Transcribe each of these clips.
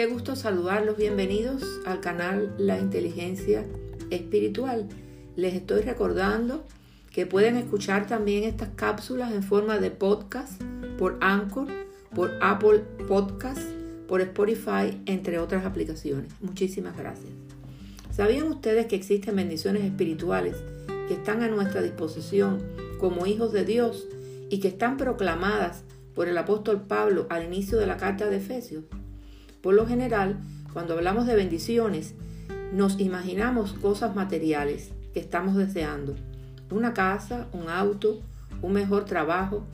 Qué gusto saludarlos, bienvenidos al canal La Inteligencia Espiritual. Les estoy recordando que pueden escuchar también estas cápsulas en forma de podcast por Anchor, por Apple Podcast, por Spotify, entre otras aplicaciones. Muchísimas gracias. ¿Sabían ustedes que existen bendiciones espirituales que están a nuestra disposición como hijos de Dios y que están proclamadas por el apóstol Pablo al inicio de la carta de Efesios? Por lo general, cuando hablamos de bendiciones, nos imaginamos cosas materiales que estamos deseando. Una casa, un auto, un mejor trabajo,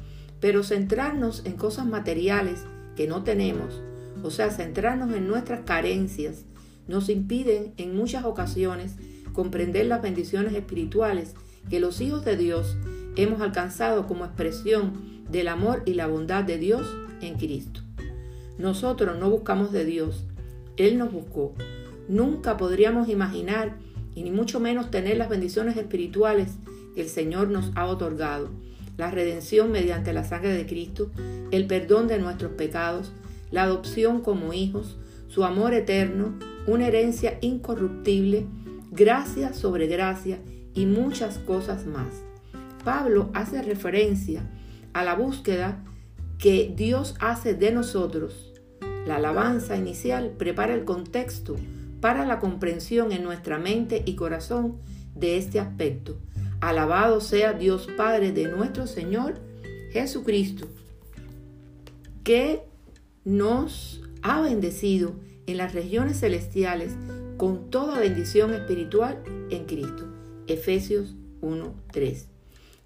pero centrarnos en cosas materiales que no tenemos, o sea, centrarnos en nuestras carencias, nos impiden en muchas ocasiones comprender las bendiciones espirituales que los hijos de Dios hemos alcanzado como expresión del amor y la bondad de Dios en Cristo. Nosotros no buscamos de Dios, Él nos buscó. Nunca podríamos imaginar y ni mucho menos tener las bendiciones espirituales que el Señor nos ha otorgado. La redención mediante la sangre de Cristo, el perdón de nuestros pecados, la adopción como hijos, su amor eterno, una herencia incorruptible, gracia sobre gracia y muchas cosas más. Pablo hace referencia a la búsqueda que Dios hace de nosotros. La alabanza inicial prepara el contexto para la comprensión en nuestra mente y corazón de este aspecto. Alabado sea Dios Padre de nuestro Señor Jesucristo, que nos ha bendecido en las regiones celestiales con toda bendición espiritual en Cristo. Efesios 1:3.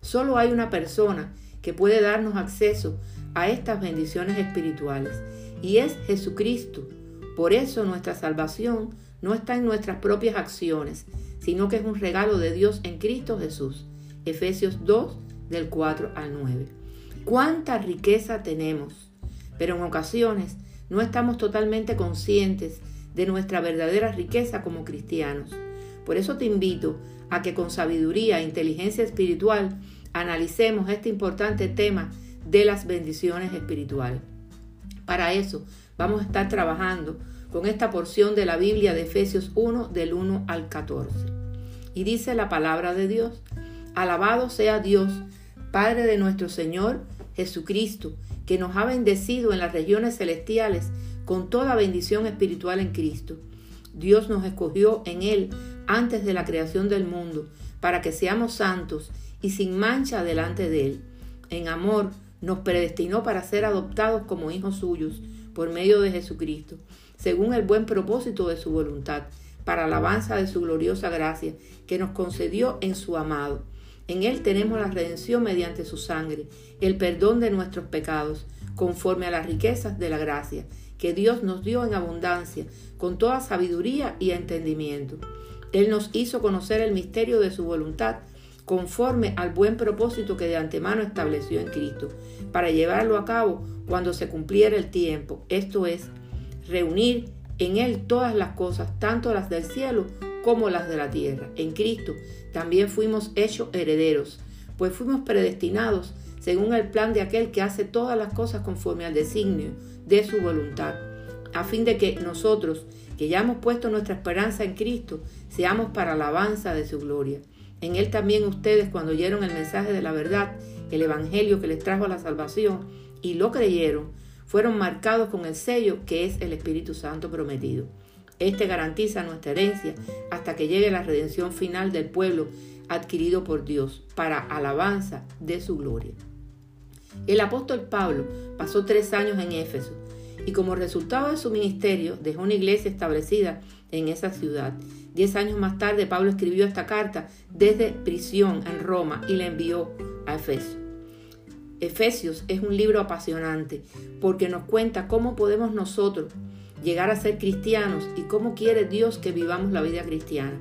Solo hay una persona que puede darnos acceso a estas bendiciones espirituales y es Jesucristo. Por eso nuestra salvación no está en nuestras propias acciones, sino que es un regalo de Dios en Cristo Jesús. Efesios 2 del 4 al 9. ¿Cuánta riqueza tenemos? Pero en ocasiones no estamos totalmente conscientes de nuestra verdadera riqueza como cristianos. Por eso te invito a que con sabiduría e inteligencia espiritual analicemos este importante tema de las bendiciones espirituales. Para eso vamos a estar trabajando con esta porción de la Biblia de Efesios 1 del 1 al 14. Y dice la palabra de Dios, alabado sea Dios, Padre de nuestro Señor Jesucristo, que nos ha bendecido en las regiones celestiales con toda bendición espiritual en Cristo. Dios nos escogió en Él antes de la creación del mundo, para que seamos santos y sin mancha delante de Él. En amor nos predestinó para ser adoptados como hijos suyos por medio de Jesucristo, según el buen propósito de su voluntad, para alabanza de su gloriosa gracia, que nos concedió en su amado en Él tenemos la redención mediante su sangre, el perdón de nuestros pecados, conforme a las riquezas de la gracia que Dios nos dio en abundancia, con toda sabiduría y entendimiento. Él nos hizo conocer el misterio de su voluntad, conforme al buen propósito que de antemano estableció en Cristo, para llevarlo a cabo cuando se cumpliera el tiempo, esto es, reunir en Él todas las cosas, tanto las del cielo como las de la tierra. En Cristo también fuimos hechos herederos, pues fuimos predestinados según el plan de aquel que hace todas las cosas conforme al designio de su voluntad, a fin de que nosotros, que ya hemos puesto nuestra esperanza en Cristo, seamos para alabanza de su gloria. En Él también ustedes, cuando oyeron el mensaje de la verdad, el Evangelio que les trajo la salvación, y lo creyeron, fueron marcados con el sello que es el Espíritu Santo prometido. Este garantiza nuestra herencia hasta que llegue la redención final del pueblo adquirido por Dios para alabanza de su gloria. El apóstol Pablo pasó tres años en Éfeso y como resultado de su ministerio dejó una iglesia establecida en esa ciudad. Diez años más tarde Pablo escribió esta carta desde prisión en Roma y la envió a Efeso. Efesios es un libro apasionante porque nos cuenta cómo podemos nosotros llegar a ser cristianos y cómo quiere Dios que vivamos la vida cristiana.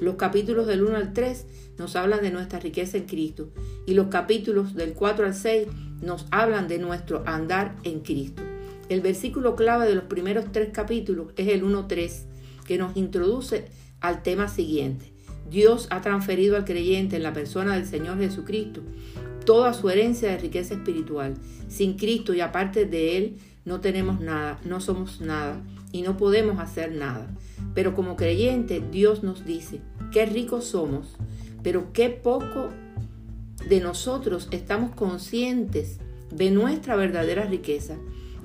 Los capítulos del 1 al 3 nos hablan de nuestra riqueza en Cristo y los capítulos del 4 al 6 nos hablan de nuestro andar en Cristo. El versículo clave de los primeros tres capítulos es el 1.3 que nos introduce al tema siguiente. Dios ha transferido al creyente en la persona del Señor Jesucristo toda su herencia de riqueza espiritual. Sin Cristo y aparte de Él no tenemos nada, no somos nada. y no podemos hacer nada. Pero como creyente, Dios nos dice, qué ricos somos, pero qué poco de nosotros estamos conscientes de nuestra verdadera riqueza.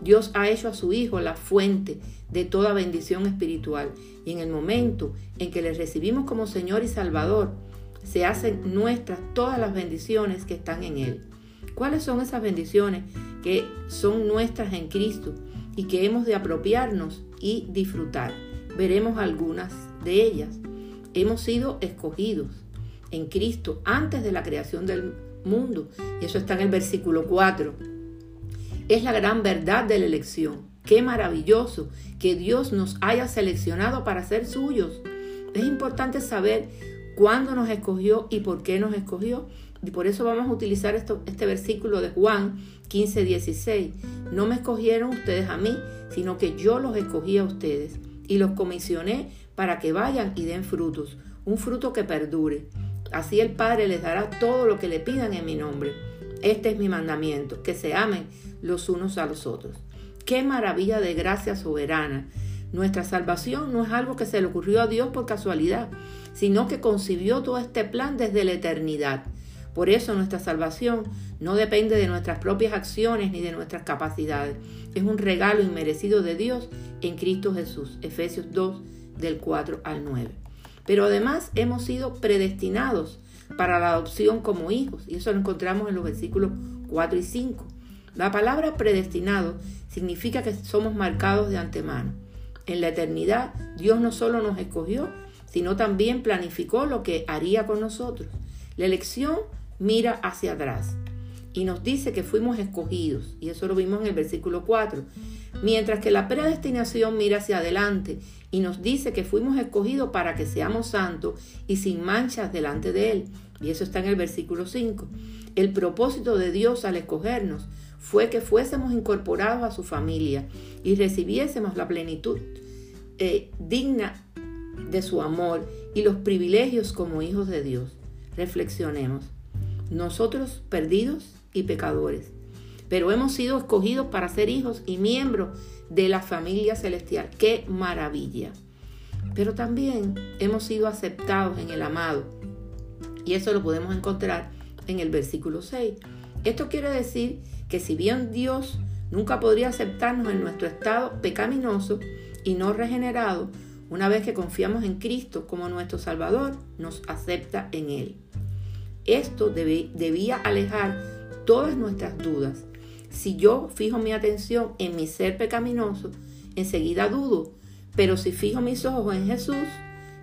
Dios ha hecho a su Hijo la fuente de toda bendición espiritual y en el momento en que le recibimos como Señor y Salvador, se hacen nuestras todas las bendiciones que están en Él. ¿Cuáles son esas bendiciones que son nuestras en Cristo y que hemos de apropiarnos y disfrutar? Veremos algunas de ellas. Hemos sido escogidos en Cristo antes de la creación del mundo. Y eso está en el versículo 4. Es la gran verdad de la elección. Qué maravilloso que Dios nos haya seleccionado para ser suyos. Es importante saber cuándo nos escogió y por qué nos escogió. Y por eso vamos a utilizar este versículo de Juan 15, 16. No me escogieron ustedes a mí, sino que yo los escogí a ustedes y los comisioné para que vayan y den frutos, un fruto que perdure. Así el Padre les dará todo lo que le pidan en mi nombre. Este es mi mandamiento, que se amen los unos a los otros. Qué maravilla de gracia soberana. Nuestra salvación no es algo que se le ocurrió a Dios por casualidad, sino que concibió todo este plan desde la eternidad. Por eso nuestra salvación no depende de nuestras propias acciones ni de nuestras capacidades. Es un regalo inmerecido de Dios en Cristo Jesús. Efesios 2 del 4 al 9 pero además hemos sido predestinados para la adopción como hijos, y eso lo encontramos en los versículos 4 y 5. La palabra predestinado significa que somos marcados de antemano. En la eternidad, Dios no solo nos escogió, sino también planificó lo que haría con nosotros. La elección mira hacia atrás y nos dice que fuimos escogidos, y eso lo vimos en el versículo 4, mientras que la predestinación mira hacia adelante y nos dice que fuimos escogidos para que seamos santos y sin manchas delante de Él, y eso está en el versículo 5. El propósito de Dios al escogernos fue que fuésemos incorporados a su familia y recibiésemos la plenitud eh, digna de su amor y los privilegios como hijos de Dios. Reflexionemos. Nosotros perdidos y pecadores, pero hemos sido escogidos para ser hijos y miembros de la familia celestial. ¡Qué maravilla! Pero también hemos sido aceptados en el amado. Y eso lo podemos encontrar en el versículo 6. Esto quiere decir que si bien Dios nunca podría aceptarnos en nuestro estado pecaminoso y no regenerado, una vez que confiamos en Cristo como nuestro Salvador, nos acepta en Él. Esto debía alejar todas nuestras dudas. Si yo fijo mi atención en mi ser pecaminoso, enseguida dudo, pero si fijo mis ojos en Jesús,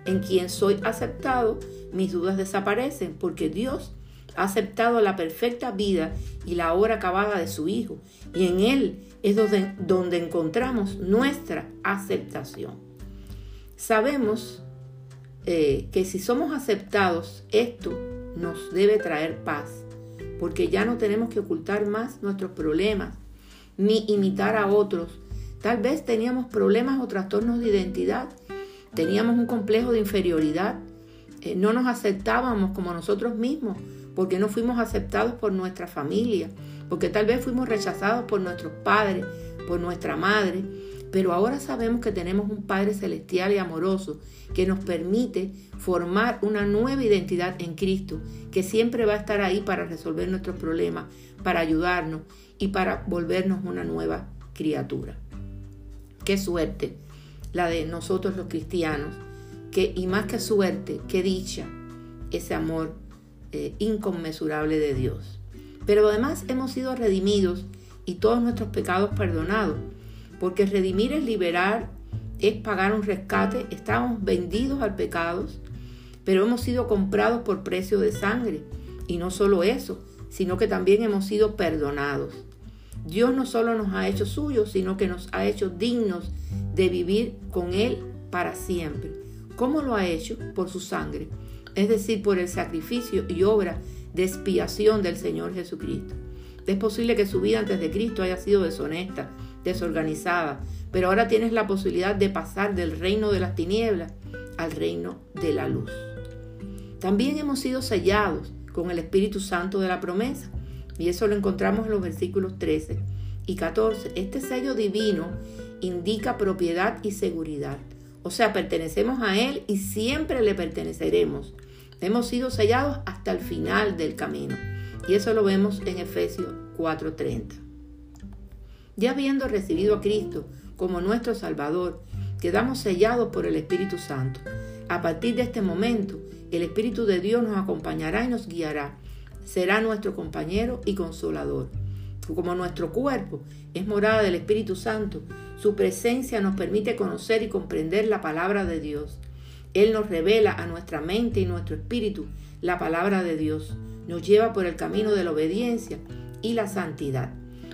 en quien soy aceptado, mis dudas desaparecen, porque Dios ha aceptado la perfecta vida y la obra acabada de su Hijo, y en Él es donde, donde encontramos nuestra aceptación. Sabemos eh, que si somos aceptados, esto nos debe traer paz porque ya no tenemos que ocultar más nuestros problemas, ni imitar a otros. Tal vez teníamos problemas o trastornos de identidad, teníamos un complejo de inferioridad, eh, no nos aceptábamos como nosotros mismos, porque no fuimos aceptados por nuestra familia, porque tal vez fuimos rechazados por nuestros padres, por nuestra madre, pero ahora sabemos que tenemos un Padre celestial y amoroso que nos permite formar una nueva identidad en Cristo, que siempre va a estar ahí para resolver nuestros problemas, para ayudarnos y para volvernos una nueva criatura. Qué suerte la de nosotros los cristianos, que y más que suerte, qué dicha ese amor eh, inconmensurable de Dios. Pero además hemos sido redimidos y todos nuestros pecados perdonados porque redimir es liberar, es pagar un rescate. Estamos vendidos al pecado, pero hemos sido comprados por precio de sangre. Y no solo eso, sino que también hemos sido perdonados. Dios no solo nos ha hecho suyos, sino que nos ha hecho dignos de vivir con Él para siempre. ¿Cómo lo ha hecho? Por su sangre, es decir, por el sacrificio y obra de expiación del Señor Jesucristo. Es posible que su vida antes de Cristo haya sido deshonesta, desorganizada, pero ahora tienes la posibilidad de pasar del reino de las tinieblas al reino de la luz. También hemos sido sellados con el Espíritu Santo de la promesa, y eso lo encontramos en los versículos 13 y 14. Este sello divino indica propiedad y seguridad. O sea, pertenecemos a Él y siempre le perteneceremos. Hemos sido sellados hasta el final del camino. Y eso lo vemos en Efesios 4:30. Ya habiendo recibido a Cristo como nuestro Salvador, quedamos sellados por el Espíritu Santo. A partir de este momento, el Espíritu de Dios nos acompañará y nos guiará. Será nuestro compañero y consolador. Como nuestro cuerpo es morada del Espíritu Santo, su presencia nos permite conocer y comprender la palabra de Dios. Él nos revela a nuestra mente y nuestro espíritu la palabra de Dios. Nos lleva por el camino de la obediencia y la santidad.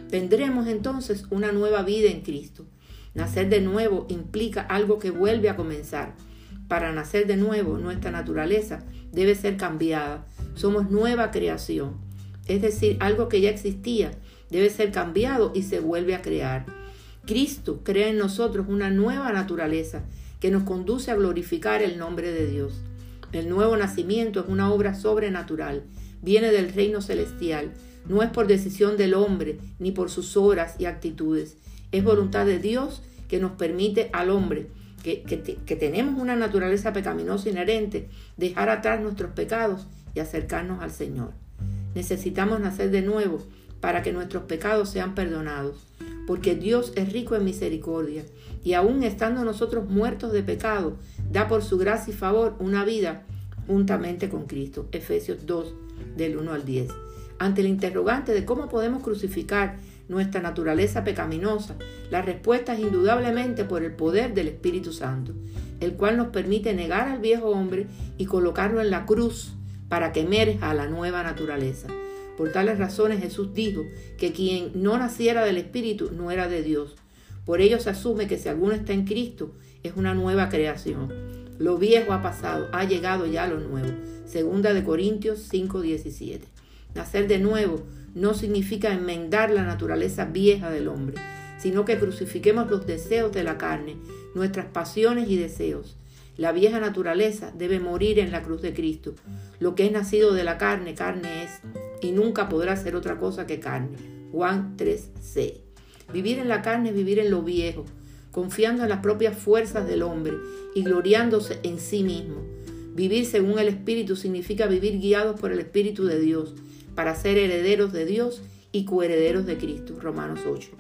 Tendremos entonces una nueva vida en Cristo. Nacer de nuevo implica algo que vuelve a comenzar. Para nacer de nuevo, nuestra naturaleza debe ser cambiada. Somos nueva creación. Es decir, algo que ya existía debe ser cambiado y se vuelve a crear. Cristo crea en nosotros una nueva naturaleza que nos conduce a glorificar el nombre de Dios. El nuevo nacimiento es una obra sobrenatural, viene del reino celestial, no es por decisión del hombre ni por sus obras y actitudes, es voluntad de Dios que nos permite al hombre, que, que tenemos una naturaleza pecaminosa inherente, dejar atrás nuestros pecados y acercarnos al Señor. Necesitamos nacer de nuevo para que nuestros pecados sean perdonados, porque Dios es rico en misericordia y aun estando nosotros muertos de pecado, da por su gracia y favor una vida juntamente con Cristo. Efesios 2 del 1 al 10. Ante el interrogante de cómo podemos crucificar nuestra naturaleza pecaminosa, la respuesta es indudablemente por el poder del Espíritu Santo, el cual nos permite negar al viejo hombre y colocarlo en la cruz para que emerja la nueva naturaleza. Por tales razones Jesús dijo que quien no naciera del Espíritu no era de Dios. Por ello se asume que si alguno está en Cristo es una nueva creación. Lo viejo ha pasado, ha llegado ya lo nuevo. Segunda de Corintios 5:17. Nacer de nuevo no significa enmendar la naturaleza vieja del hombre, sino que crucifiquemos los deseos de la carne, nuestras pasiones y deseos. La vieja naturaleza debe morir en la cruz de Cristo. Lo que es nacido de la carne, carne es, y nunca podrá ser otra cosa que carne. Juan 3:6. Vivir en la carne es vivir en lo viejo, confiando en las propias fuerzas del hombre y gloriándose en sí mismo. Vivir según el Espíritu significa vivir guiados por el Espíritu de Dios, para ser herederos de Dios y coherederos de Cristo. Romanos 8.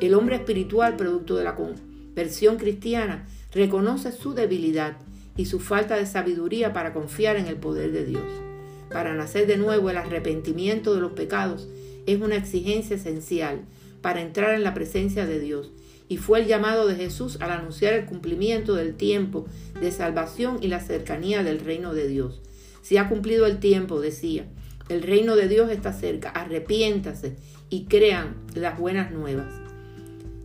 El hombre espiritual, producto de la conversión cristiana, reconoce su debilidad y su falta de sabiduría para confiar en el poder de Dios. Para nacer de nuevo el arrepentimiento de los pecados es una exigencia esencial para entrar en la presencia de Dios y fue el llamado de Jesús al anunciar el cumplimiento del tiempo de salvación y la cercanía del reino de Dios. Se ha cumplido el tiempo, decía, el reino de Dios está cerca, arrepiéntase y crean las buenas nuevas.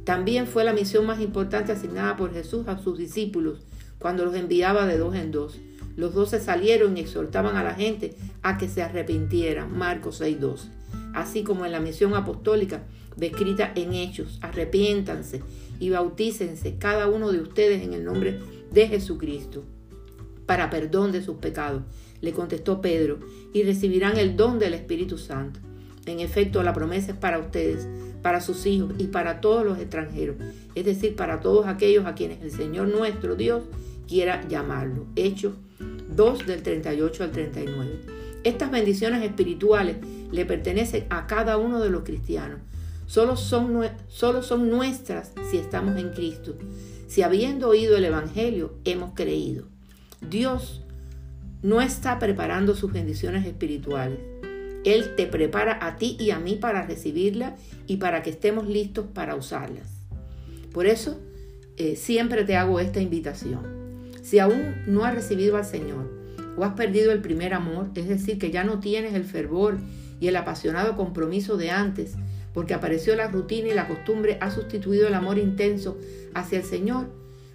También fue la misión más importante asignada por Jesús a sus discípulos cuando los enviaba de dos en dos. Los doce salieron y exhortaban a la gente a que se arrepintieran. Marcos 6:12. Así como en la misión apostólica descrita en Hechos, arrepiéntanse y bautícense cada uno de ustedes en el nombre de Jesucristo para perdón de sus pecados, le contestó Pedro, y recibirán el don del Espíritu Santo. En efecto, la promesa es para ustedes, para sus hijos y para todos los extranjeros, es decir, para todos aquellos a quienes el Señor nuestro Dios quiera llamarlo. Hechos 2 del 38 al 39. Estas bendiciones espirituales le pertenecen a cada uno de los cristianos. Solo son, solo son nuestras si estamos en Cristo. Si habiendo oído el Evangelio hemos creído. Dios no está preparando sus bendiciones espirituales. Él te prepara a ti y a mí para recibirlas y para que estemos listos para usarlas. Por eso, eh, siempre te hago esta invitación. Si aún no has recibido al Señor o has perdido el primer amor, es decir, que ya no tienes el fervor y el apasionado compromiso de antes, porque apareció la rutina y la costumbre ha sustituido el amor intenso hacia el Señor,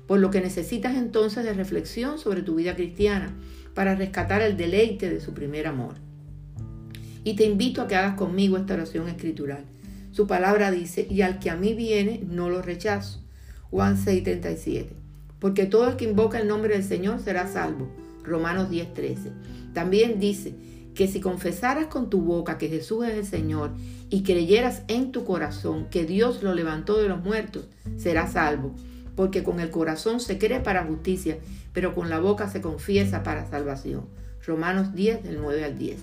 por lo que necesitas entonces de reflexión sobre tu vida cristiana para rescatar el deleite de su primer amor. Y te invito a que hagas conmigo esta oración escritural. Su palabra dice, y al que a mí viene, no lo rechazo. Juan 6:37. Porque todo el que invoca el nombre del Señor será salvo. Romanos 10:13. También dice, que si confesaras con tu boca que Jesús es el Señor y creyeras en tu corazón que Dios lo levantó de los muertos, serás salvo. Porque con el corazón se cree para justicia, pero con la boca se confiesa para salvación. Romanos 10, del 9 al 10.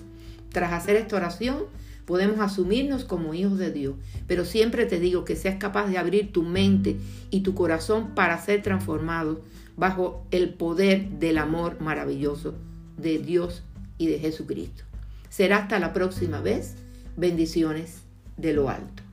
Tras hacer esta oración, podemos asumirnos como hijos de Dios, pero siempre te digo que seas capaz de abrir tu mente y tu corazón para ser transformado bajo el poder del amor maravilloso de Dios y de Jesucristo. Será hasta la próxima vez. Bendiciones de lo alto.